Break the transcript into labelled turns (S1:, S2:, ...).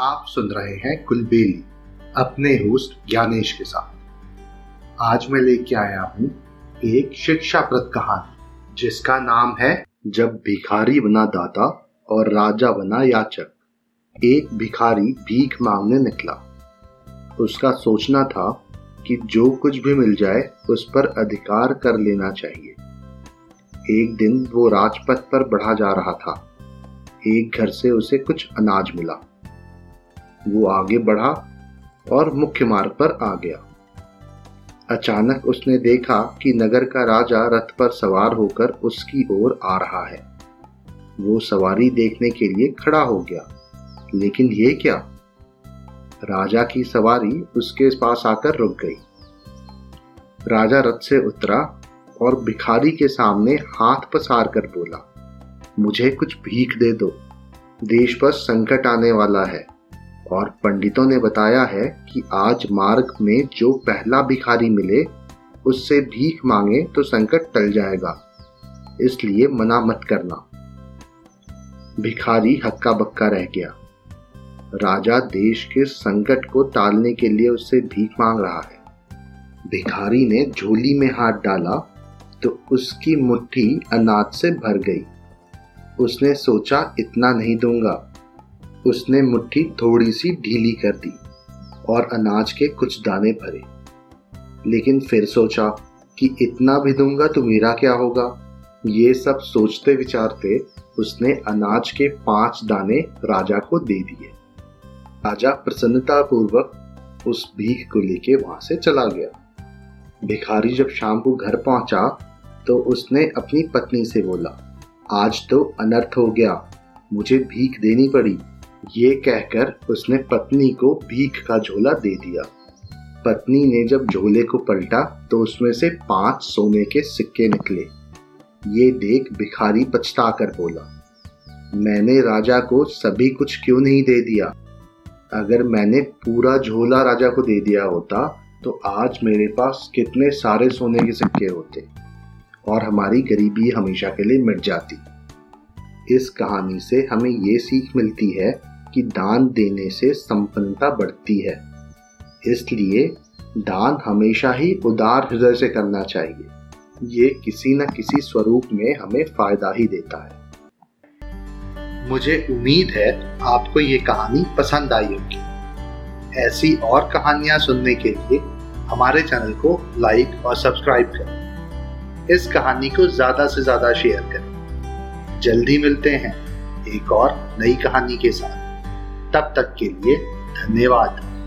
S1: आप सुन रहे हैं कुलबेली, अपने होस्ट ज्ञानेश के साथ। आज मैं लेके आया हूँ एक शिक्षाप्रद कहानी, जिसका नाम है जब भिखारी बना दाता और राजा बना याचक। एक भिखारी भीख मांगने निकला। उसका सोचना था कि जो कुछ भी मिल जाए, उस पर अधिकार कर लेना चाहिए। एक दिन वो राजपथ पर बढ़ा जा रहा था। एक घर से उसे कुछ अनाज मिला। वो आगे बढ़ा और मुख्य मार्ग पर आ गया। अचानक उसने देखा कि नगर का राजा रथ पर सवार होकर उसकी ओर आ रहा है। वो सवारी देखने के लिए खड़ा हो गया। लेकिन ये क्या? राजा की सवारी उसके पास आकर रुक गई। राजा रथ से उतरा और भिखारी के सामने हाथ पसार कर बोला, मुझे कुछ भीख दे दो। देश पर संकट आने वाला है। और पंडितों ने बताया है कि आज मार्ग में जो पहला भिखारी मिले, उससे भीख मांगे तो संकट टल जाएगा, इसलिए मना मत करना। भिखारी हक्का बक्का रह गया। राजा देश के संकट को टालने के लिए उससे भीख मांग रहा है। भिखारी ने झोली में हाथ डाला तो उसकी मुट्ठी अनाज से भर गई। उसने सोचा, इतना नहीं दूँगा। उसने मुट्ठी थोड़ी सी ढीली कर दी और अनाज के कुछ दाने भरे। लेकिन फिर सोचा कि इतना भी दूँगा तो मेरा क्या होगा? ये सब सोचते विचारते उसने अनाज के पाँच दाने राजा को दे दिए। राजा प्रसन्नता पूर्वक उस भीख को लेके वहाँ से चला गया। भिखारी जब शाम को घर पहुँचा तो उसने अपनी पत्नी से बोला, आज तो अनर्थ हो गया, मुझे भीख देनी पड़ी। ये कहकर उसने पत्नी को भीख का झोला दे दिया। पत्नी ने जब झोले को पलटा तो उसमें से पाँच सोने के सिक्के निकले। ये देख भिखारी पछता कर बोला, मैंने राजा को सभी कुछ क्यों नहीं दे दिया? अगर मैंने पूरा झोला राजा को दे दिया होता तो आज मेरे पास कितने सारे सोने के सिक्के होते, और हमारी गरीबी हमेशा के लिए मिट जाती। इस कहानी से हमें ये सीख मिलती है कि दान देने से संपन्नता बढ़ती है। इसलिए दान हमेशा ही उदार हृदय से करना चाहिए। ये किसी न किसी स्वरूप में हमें फ़ायदा ही देता है। मुझे उम्मीद है आपको ये कहानी पसंद आई होगी। ऐसी और कहानियाँ सुनने के लिए हमारे चैनल को लाइक और सब्सक्राइब करें। इस कहानी को ज़्यादा से ज़्यादा शेयर करें। जल्दी मिलते हैं एक और नई कहानी के साथ। तब तक के लिए धन्यवाद।